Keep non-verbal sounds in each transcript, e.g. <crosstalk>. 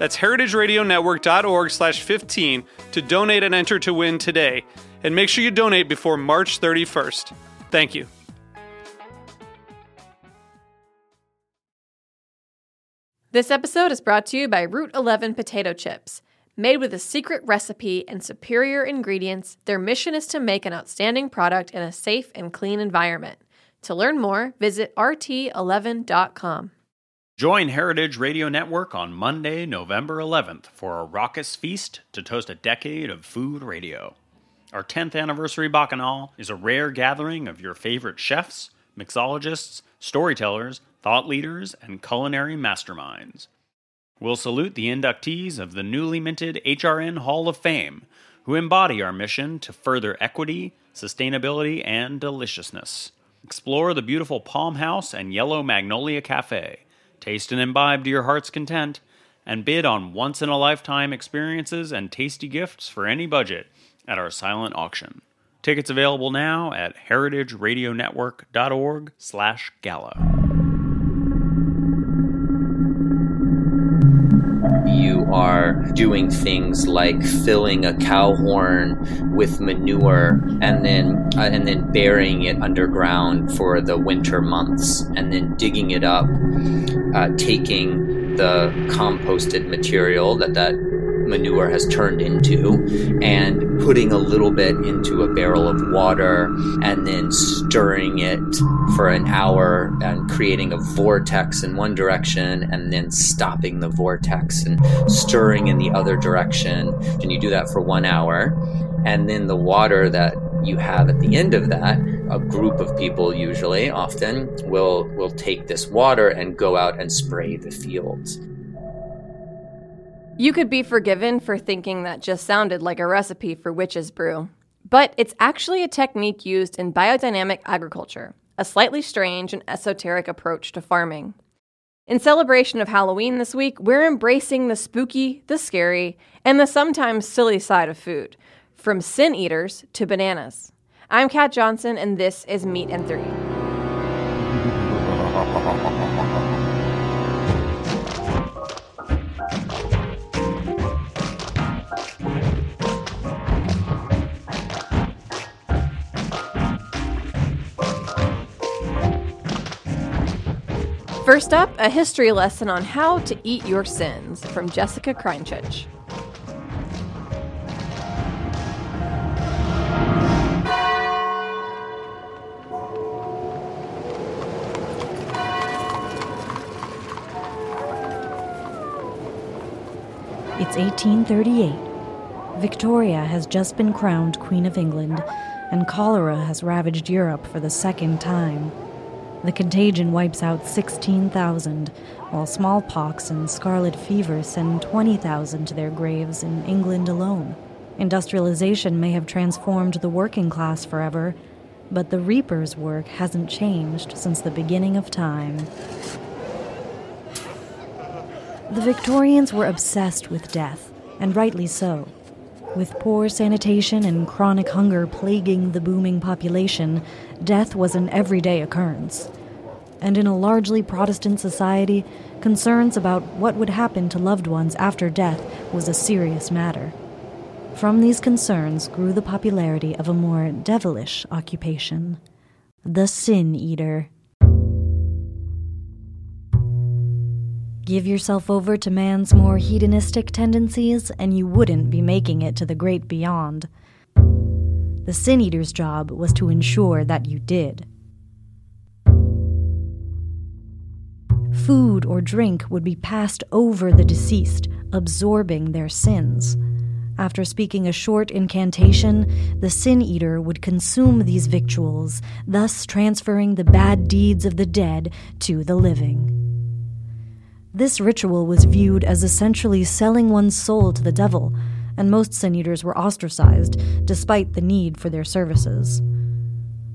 That's heritageradionetwork.org slash 15 to donate and enter to win today. And make sure you donate before March 31st. Thank you. This episode is brought to you by Route 11 potato chips. Made with a secret recipe and superior ingredients, their mission is to make an outstanding product in a safe and clean environment. To learn more, visit rt11.com. Join Heritage Radio Network on Monday, November 11th for a raucous feast to toast a decade of food radio. Our 10th anniversary Bacchanal is a rare gathering of your favorite chefs, mixologists, storytellers, thought leaders, and culinary masterminds. We'll salute the inductees of the newly minted HRN Hall of Fame, who embody our mission to further equity, sustainability, and deliciousness. Explore the beautiful Palm House and Yellow Magnolia Cafe taste and imbibe to your heart's content, and bid on once in a lifetime experiences and tasty gifts for any budget at our silent auction. Tickets available now at heritageradionetwork.org/gala. doing things like filling a cow horn with manure and then uh, and then burying it underground for the winter months and then digging it up, uh, taking the composted material that that manure has turned into and putting a little bit into a barrel of water and then stirring it for an hour and creating a vortex in one direction and then stopping the vortex and stirring in the other direction. And you do that for one hour. And then the water that you have at the end of that, a group of people usually, often, will will take this water and go out and spray the fields. You could be forgiven for thinking that just sounded like a recipe for witch's brew. But it's actually a technique used in biodynamic agriculture, a slightly strange and esoteric approach to farming. In celebration of Halloween this week, we're embracing the spooky, the scary, and the sometimes silly side of food, from sin eaters to bananas. I'm Kat Johnson, and this is Meat and Three. <laughs> First up, a history lesson on how to eat your sins from Jessica Krainchich. It's 1838. Victoria has just been crowned Queen of England, and cholera has ravaged Europe for the second time. The contagion wipes out 16,000, while smallpox and scarlet fever send 20,000 to their graves in England alone. Industrialization may have transformed the working class forever, but the reaper's work hasn't changed since the beginning of time. The Victorians were obsessed with death, and rightly so. With poor sanitation and chronic hunger plaguing the booming population, death was an everyday occurrence. And in a largely Protestant society, concerns about what would happen to loved ones after death was a serious matter. From these concerns grew the popularity of a more devilish occupation the sin eater. Give yourself over to man's more hedonistic tendencies, and you wouldn't be making it to the great beyond. The Sin Eater's job was to ensure that you did. Food or drink would be passed over the deceased, absorbing their sins. After speaking a short incantation, the Sin Eater would consume these victuals, thus transferring the bad deeds of the dead to the living. This ritual was viewed as essentially selling one's soul to the devil, and most Sin Eaters were ostracized, despite the need for their services.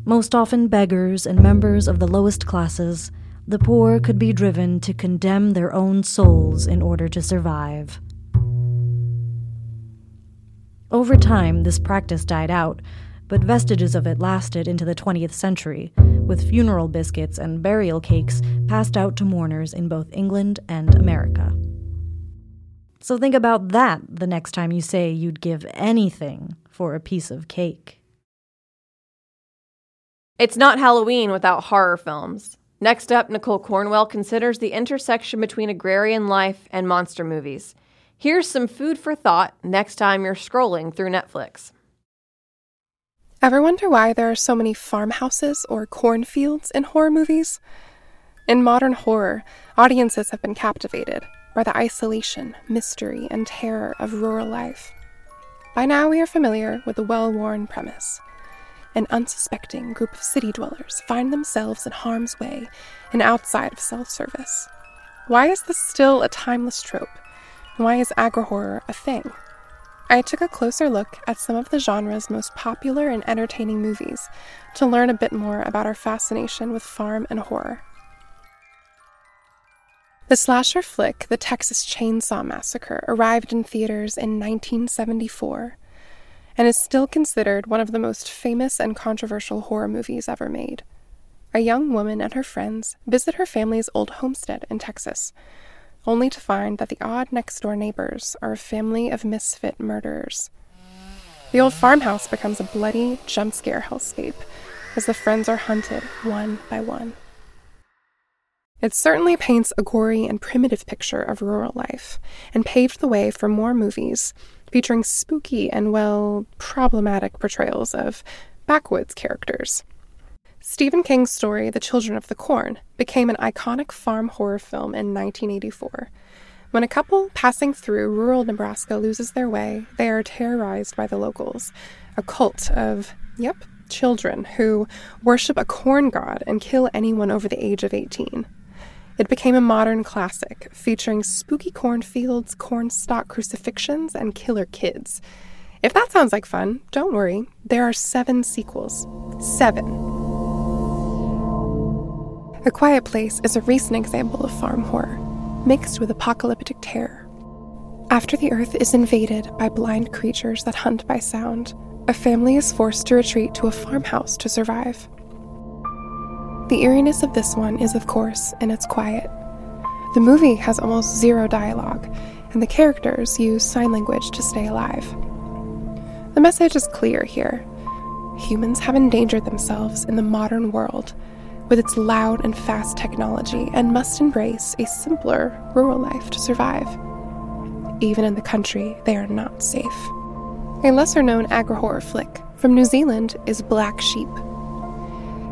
Most often beggars and members of the lowest classes, the poor could be driven to condemn their own souls in order to survive. Over time, this practice died out, but vestiges of it lasted into the 20th century, with funeral biscuits and burial cakes passed out to mourners in both England and America. So think about that the next time you say you'd give anything for a piece of cake. It's not Halloween without horror films. Next up, Nicole Cornwell considers the intersection between agrarian life and monster movies. Here's some food for thought next time you're scrolling through Netflix. Ever wonder why there are so many farmhouses or cornfields in horror movies? In modern horror, audiences have been captivated by the isolation, mystery, and terror of rural life. By now, we are familiar with the well worn premise. An unsuspecting group of city dwellers find themselves in harm's way and outside of self service. Why is this still a timeless trope? And why is agri-horror a thing? I took a closer look at some of the genre's most popular and entertaining movies to learn a bit more about our fascination with farm and horror. The slasher flick The Texas Chainsaw Massacre arrived in theaters in 1974 and is still considered one of the most famous and controversial horror movies ever made. A young woman and her friends visit her family's old homestead in Texas only to find that the odd next door neighbors are a family of misfit murderers. The old farmhouse becomes a bloody jump scare hellscape as the friends are hunted one by one. It certainly paints a gory and primitive picture of rural life and paved the way for more movies featuring spooky and, well, problematic portrayals of backwoods characters. Stephen King's story, The Children of the Corn, became an iconic farm horror film in 1984. When a couple passing through rural Nebraska loses their way, they are terrorized by the locals, a cult of, yep, children who worship a corn god and kill anyone over the age of 18. It became a modern classic, featuring spooky cornfields, cornstalk crucifixions, and killer kids. If that sounds like fun, don't worry, there are seven sequels. Seven. A Quiet Place is a recent example of farm horror, mixed with apocalyptic terror. After the Earth is invaded by blind creatures that hunt by sound, a family is forced to retreat to a farmhouse to survive. The eeriness of this one is, of course, in its quiet. The movie has almost zero dialogue, and the characters use sign language to stay alive. The message is clear here humans have endangered themselves in the modern world with its loud and fast technology and must embrace a simpler rural life to survive. Even in the country, they are not safe. A lesser known agri horror flick from New Zealand is Black Sheep.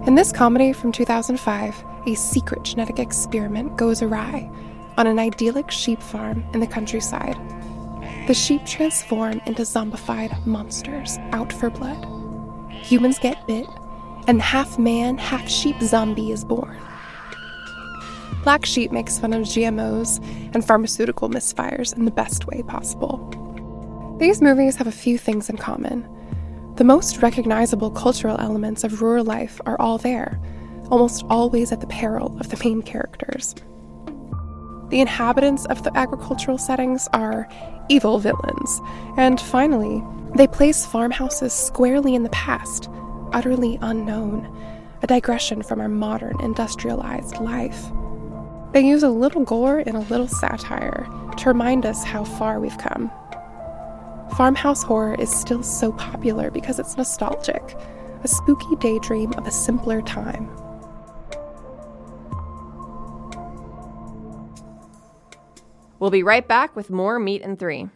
In this comedy from 2005, a secret genetic experiment goes awry on an idyllic sheep farm in the countryside. The sheep transform into zombified monsters out for blood. Humans get bit, and half man, half sheep zombie is born. Black Sheep makes fun of GMOs and pharmaceutical misfires in the best way possible. These movies have a few things in common. The most recognizable cultural elements of rural life are all there, almost always at the peril of the main characters. The inhabitants of the agricultural settings are evil villains, and finally, they place farmhouses squarely in the past utterly unknown, a digression from our modern industrialized life. They use a little gore and a little satire to remind us how far we've come. Farmhouse horror is still so popular because it's nostalgic, a spooky daydream of a simpler time. We'll be right back with more Meat and Three.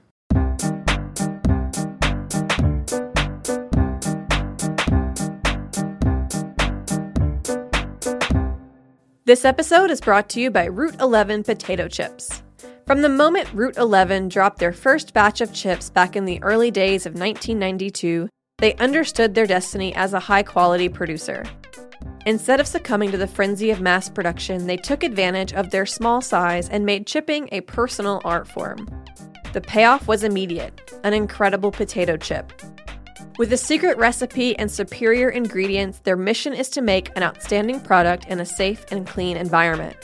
This episode is brought to you by Route 11 Potato Chips. From the moment Route 11 dropped their first batch of chips back in the early days of 1992, they understood their destiny as a high quality producer. Instead of succumbing to the frenzy of mass production, they took advantage of their small size and made chipping a personal art form. The payoff was immediate an incredible potato chip. With a secret recipe and superior ingredients, their mission is to make an outstanding product in a safe and clean environment.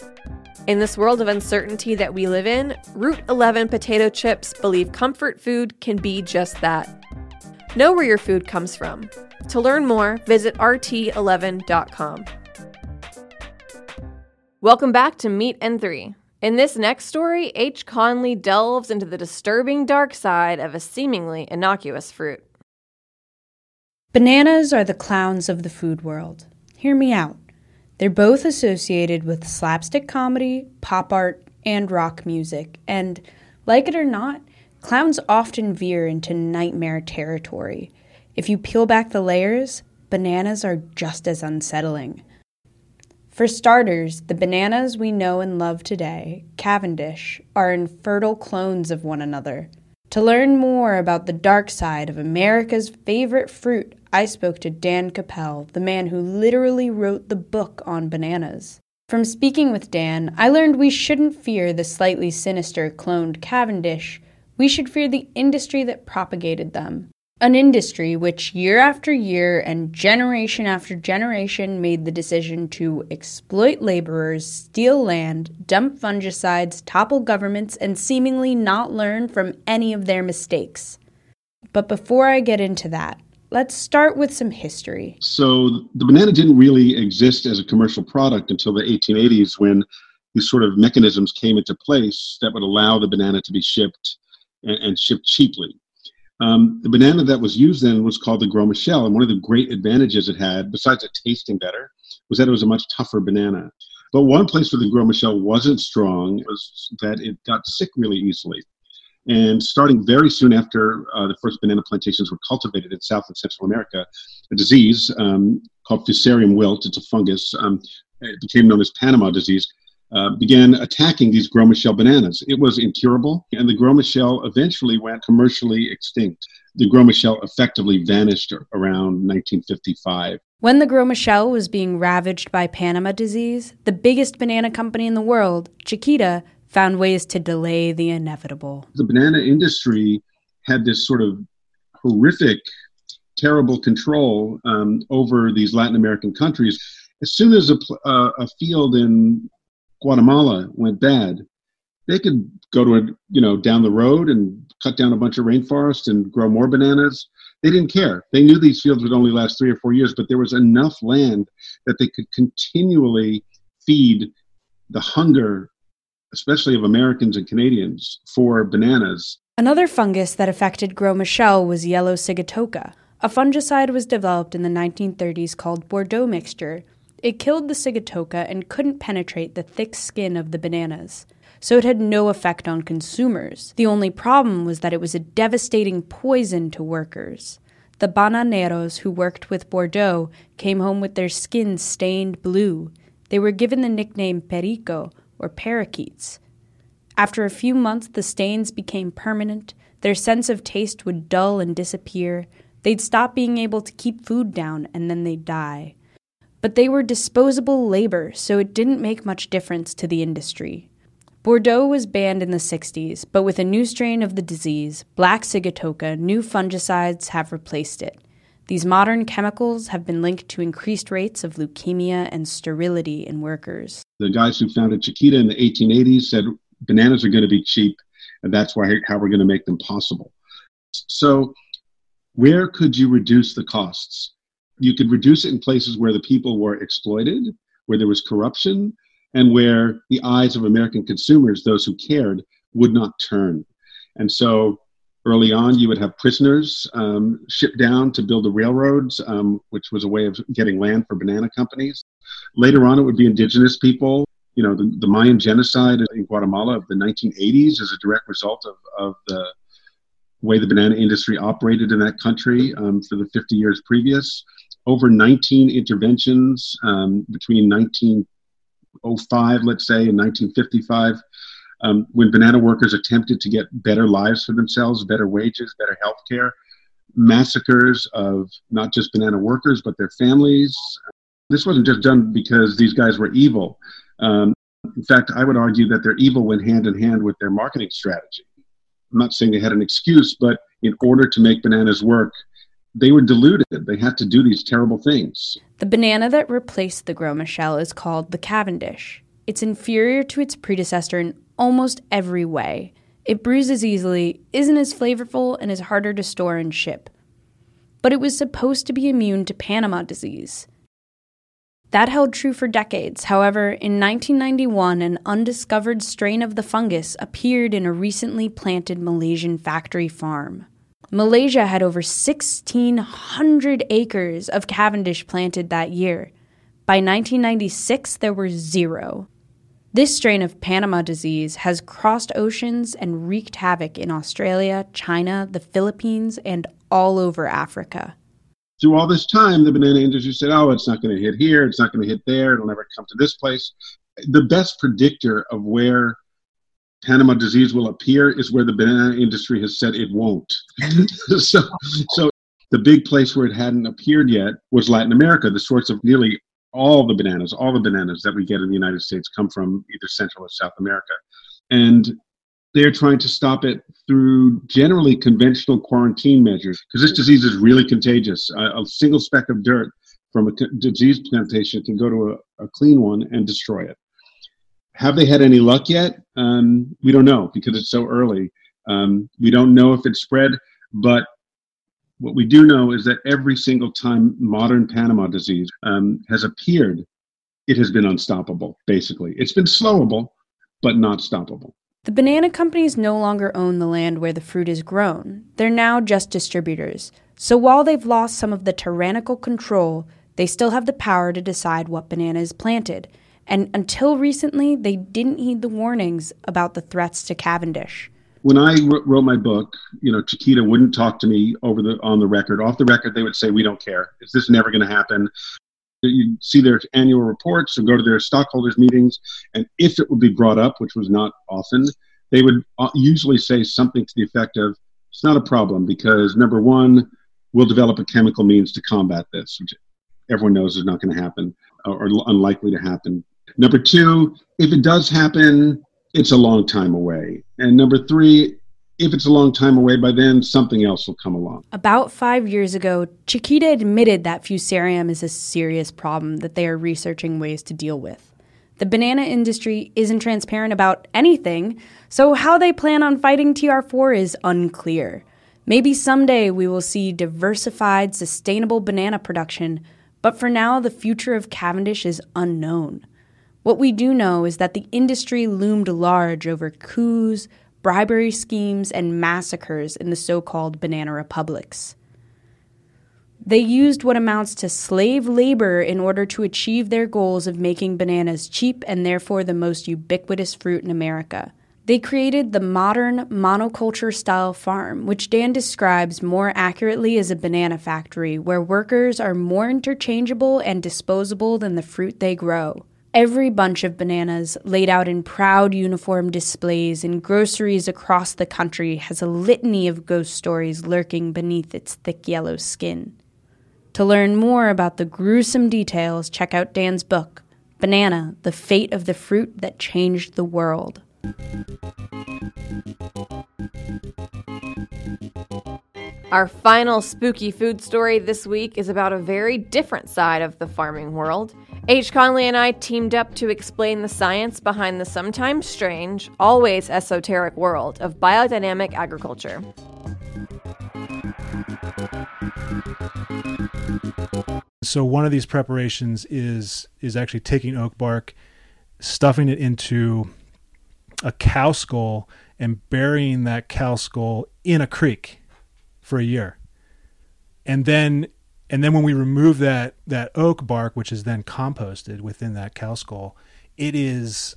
In this world of uncertainty that we live in, Route 11 potato chips believe comfort food can be just that. Know where your food comes from. To learn more, visit rt11.com. Welcome back to Meat and Three. In this next story, H. Conley delves into the disturbing dark side of a seemingly innocuous fruit. Bananas are the clowns of the food world. Hear me out. They're both associated with slapstick comedy, pop art, and rock music, and like it or not, clowns often veer into nightmare territory. If you peel back the layers, bananas are just as unsettling. For starters, the bananas we know and love today, Cavendish, are infertile clones of one another. To learn more about the dark side of America's favorite fruit, I spoke to Dan Koeppel, the man who literally wrote the book on bananas. From speaking with Dan, I learned we shouldn't fear the slightly sinister cloned Cavendish. We should fear the industry that propagated them. An industry which, year after year and generation after generation, made the decision to exploit laborers, steal land, dump fungicides, topple governments, and seemingly not learn from any of their mistakes. But before I get into that, let's start with some history. So, the banana didn't really exist as a commercial product until the 1880s when these sort of mechanisms came into place that would allow the banana to be shipped and, and shipped cheaply. Um, the banana that was used then was called the Gros Michel, and one of the great advantages it had, besides it tasting better, was that it was a much tougher banana. But one place where the Gros Michel wasn't strong was that it got sick really easily. And starting very soon after uh, the first banana plantations were cultivated in South and Central America, a disease um, called Fusarium wilt, it's a fungus, um, it became known as Panama disease, uh, began attacking these Gros Michel bananas. It was incurable, and the Gros Michel eventually went commercially extinct. The Gros Michel effectively vanished around 1955. When the Gros Michel was being ravaged by Panama disease, the biggest banana company in the world, Chiquita, found ways to delay the inevitable. The banana industry had this sort of horrific, terrible control um, over these Latin American countries. As soon as a, uh, a field in Guatemala went bad, they could go to a you know down the road and cut down a bunch of rainforest and grow more bananas. They didn't care. They knew these fields would only last three or four years, but there was enough land that they could continually feed the hunger, especially of Americans and Canadians, for bananas. Another fungus that affected Gros Michel was yellow sigatoka. A fungicide was developed in the 1930s called Bordeaux mixture, it killed the sigatoka and couldn't penetrate the thick skin of the bananas, so it had no effect on consumers. The only problem was that it was a devastating poison to workers. The bananeros who worked with Bordeaux came home with their skins stained blue. They were given the nickname perico, or parakeets. After a few months, the stains became permanent. Their sense of taste would dull and disappear. They'd stop being able to keep food down, and then they'd die but they were disposable labor, so it didn't make much difference to the industry. Bordeaux was banned in the 60s, but with a new strain of the disease, black sigatoka, new fungicides have replaced it. These modern chemicals have been linked to increased rates of leukemia and sterility in workers. The guys who founded Chiquita in the 1880s said bananas are going to be cheap, and that's why, how we're going to make them possible. So, where could you reduce the costs? you could reduce it in places where the people were exploited, where there was corruption, and where the eyes of American consumers, those who cared, would not turn. And so early on, you would have prisoners um, shipped down to build the railroads, um, which was a way of getting land for banana companies. Later on, it would be indigenous people. You know, the, the Mayan genocide in Guatemala of the 1980s is a direct result of, of the way the banana industry operated in that country um, for the 50 years previous over 19 interventions um, between 1905, let's say, in 1955, um, when banana workers attempted to get better lives for themselves, better wages, better health care, massacres of not just banana workers, but their families. This wasn't just done because these guys were evil. Um, in fact, I would argue that their evil went hand in hand with their marketing strategy. I'm not saying they had an excuse, but in order to make bananas work, they were deluded. They had to do these terrible things. The banana that replaced the Gros Michel is called the Cavendish. It's inferior to its predecessor in almost every way. It bruises easily, isn't as flavorful, and is harder to store and ship. But it was supposed to be immune to Panama disease. That held true for decades. However, in 1991, an undiscovered strain of the fungus appeared in a recently planted Malaysian factory farm. Malaysia had over 1,600 acres of Cavendish planted that year. By 1996, there were zero. This strain of Panama disease has crossed oceans and wreaked havoc in Australia, China, the Philippines, and all over Africa. Through all this time, the banana industry said, oh, it's not going to hit here, it's not going to hit there, it'll never come to this place. The best predictor of where Panama disease will appear is where the banana industry has said it won't. <laughs> so, so the big place where it hadn't appeared yet was Latin America. The source of nearly all the bananas, all the bananas that we get in the United States come from either Central or South America. And they're trying to stop it through generally conventional quarantine measures because this disease is really contagious. A, a, single speck of dirt from a disease plantation can go to a, a clean one and destroy it. Have they had any luck yet? Um, we don't know because it's so early. Um, we don't know if it's spread, but what we do know is that every single time modern Panama disease um, has appeared, it has been unstoppable, basically. It's been slowable, but not stoppable. The banana companies no longer own the land where the fruit is grown. They're now just distributors. So while they've lost some of the tyrannical control, they still have the power to decide what banana is planted and until recently, they didn't heed the warnings about the threats to Cavendish. When I wrote my book, you know, Chiquita wouldn't talk to me over the on the record. Off the record, they would say, "We don't care. Is this never going to happen?" You see their annual reports or go to their stockholders meetings, and if it would be brought up, which was not often, they would uh, usually say something to the effect of, "It's not a problem because number one, we'll develop a chemical means to combat this, which everyone knows is not going to happen or unlikely to happen Number two, if it does happen, it's a long time away. And number three, if it's a long time away by then, something else will come along. About five years ago, Chiquita admitted that fusarium is a serious problem that they are researching ways to deal with. The banana industry isn't transparent about anything, so how they plan on fighting TR4 is unclear. Maybe someday we will see diversified, sustainable banana production, but for now, the future of Cavendish is unknown. What we do know is that the industry loomed large over coups, bribery schemes, and massacres in the so called banana republics. They used what amounts to slave labor in order to achieve their goals of making bananas cheap and therefore the most ubiquitous fruit in America. They created the modern monoculture style farm, which Dan describes more accurately as a banana factory where workers are more interchangeable and disposable than the fruit they grow. Every bunch of bananas laid out in proud uniform displays in groceries across the country has a litany of ghost stories lurking beneath its thick yellow skin. To learn more about the gruesome details, check out Dan's book, Banana The Fate of the Fruit That Changed the World. Our final spooky food story this week is about a very different side of the farming world. H. Conley and I teamed up to explain the science behind the sometimes strange, always esoteric world of biodynamic agriculture. So one of these preparations is is actually taking oak bark, stuffing it into a cow skull and burying that cow skull in a creek for a year. And then and then when we remove that that oak bark which is then composted within that cow skull, it is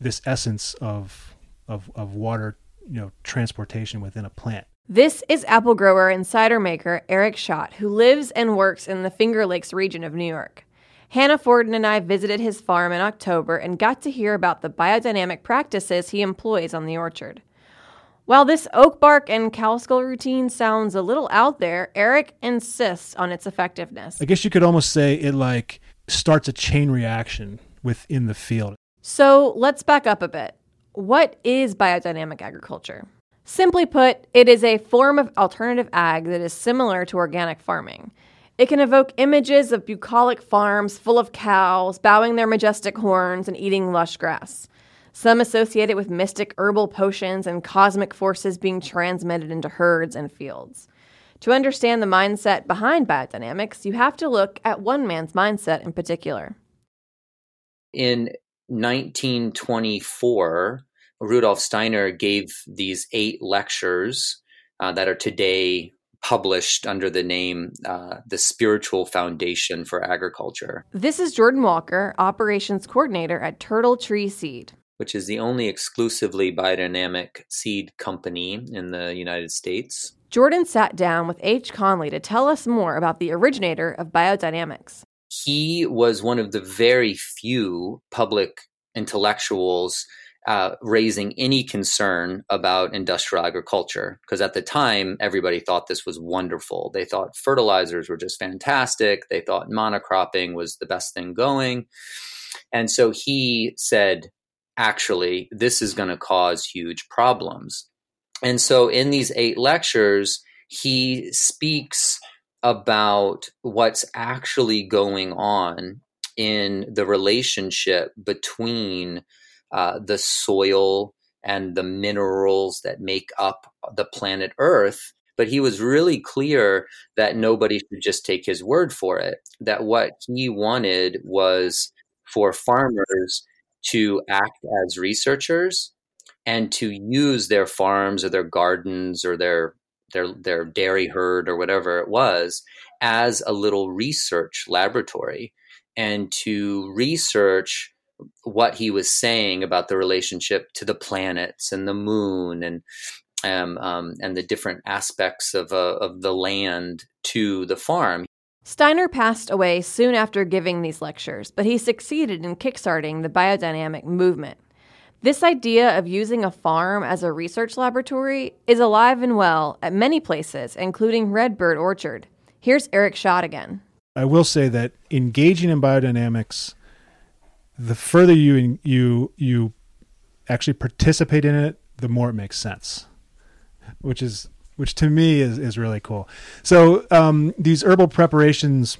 this essence of of of water, you know, transportation within a plant. This is apple grower and cider maker Eric Schatt, who lives and works in the Finger Lakes region of New York. Hannah Forden and I visited his farm in October and got to hear about the biodynamic practices he employs on the orchard. While this oak bark and cow skull routine sounds a little out there, Eric insists on its effectiveness. I guess you could almost say it like starts a chain reaction within the field. So let's back up a bit. What is biodynamic agriculture? Simply put, it is a form of alternative ag that is similar to organic farming. It can evoke images of bucolic farms full of cows bowing their majestic horns and eating lush grass. Some associate it with mystic herbal potions and cosmic forces being transmitted into herds and fields. To understand the mindset behind biodynamics, you have to look at one man's mindset in particular. In 1924, Rudolf Steiner gave these eight lectures uh, that are today published under the name uh, The Spiritual Foundation for Agriculture. This is Jordan Walker, Operations Coordinator at Turtle Tree Seed, which is the only exclusively biodynamic seed company in the United States. Jordan sat down with H. Conley to tell us more about the originator of biodynamics. He was one of the very few public intellectuals uh, raising any concern about industrial agriculture because at the time everybody thought this was wonderful they thought fertilizers were just fantastic they thought monocropping was the best thing going and so he said actually this is going to cause huge problems and so in these eight lectures he speaks about what's actually going on in the relationship between uh, the soil and the minerals that make up the planet Earth. But he was really clear that nobody should just take his word for it, that what he wanted was for farmers to act as researchers and to use their farms or their gardens or their their their dairy herd or whatever it was as a little research laboratory and to research what he was saying about the relationship to the planets and the moon and um, um, and the different aspects of, uh, of the land to the farm. Steiner passed away soon after giving these lectures, but he succeeded in kickstarting the biodynamic movement. This idea of using a farm as a research laboratory is alive and well at many places, including Redbyrd Orchard. Here's Eric Schatt again. I will say that engaging in biodynamics the further you you you actually participate in it, the more it makes sense, which is which to me is is really cool. So um, these herbal preparations,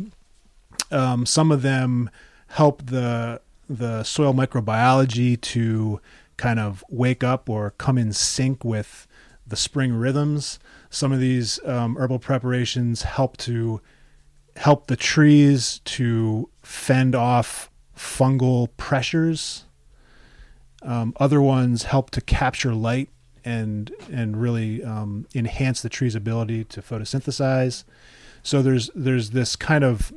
um, some of them help the the soil microbiology to kind of wake up or come in sync with the spring rhythms. Some of these um, herbal preparations help to help the trees to fend off fungal pressures. Um, other ones help to capture light and and really um, enhance the tree's ability to photosynthesize. So there's there's this kind of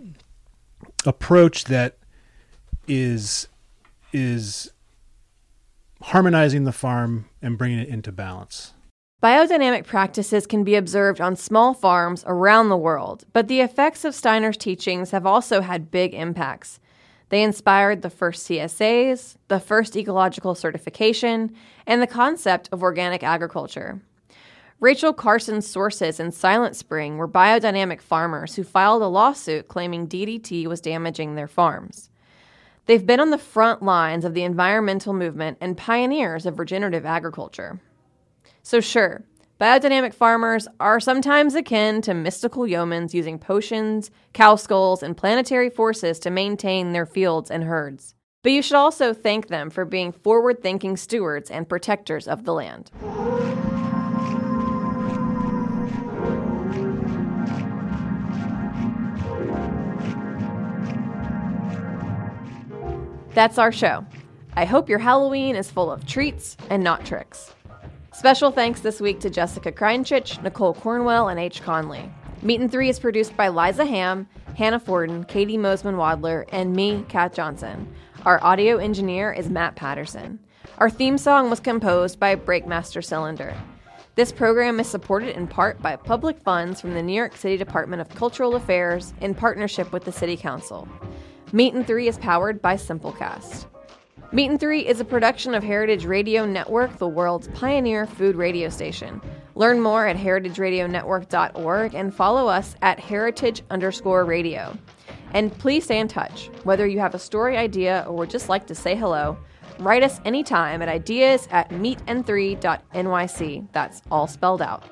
approach that is is harmonizing the farm and bringing it into balance. Biodynamic practices can be observed on small farms around the world, but the effects of Steiner's teachings have also had big impacts. They inspired the first CSAs, the first ecological certification, and the concept of organic agriculture. Rachel Carson's sources in Silent Spring were biodynamic farmers who filed a lawsuit claiming DDT was damaging their farms. They've been on the front lines of the environmental movement and pioneers of regenerative agriculture. So, sure, Biodynamic farmers are sometimes akin to mystical yeomans using potions, cow skulls, and planetary forces to maintain their fields and herds. But you should also thank them for being forward thinking stewards and protectors of the land. That's our show. I hope your Halloween is full of treats and not tricks. Special thanks this week to Jessica Krainchich, Nicole Cornwell, and H. Conley. Meat and Three is produced by Liza Ham, Hannah Forden, Katie Mosman Wadler, and me, Kat Johnson. Our audio engineer is Matt Patterson. Our theme song was composed by Breakmaster Cylinder. This program is supported in part by public funds from the New York City Department of Cultural Affairs in partnership with the City Council. Meat and Three is powered by Simplecast. Meat and Three is a production of Heritage Radio Network, the world's pioneer food radio station. Learn more at heritageradionetwork.org and follow us at heritage underscore radio. And please stay in touch. Whether you have a story idea or would just like to say hello, write us anytime at ideas at meetand3.nyc. That's all spelled out.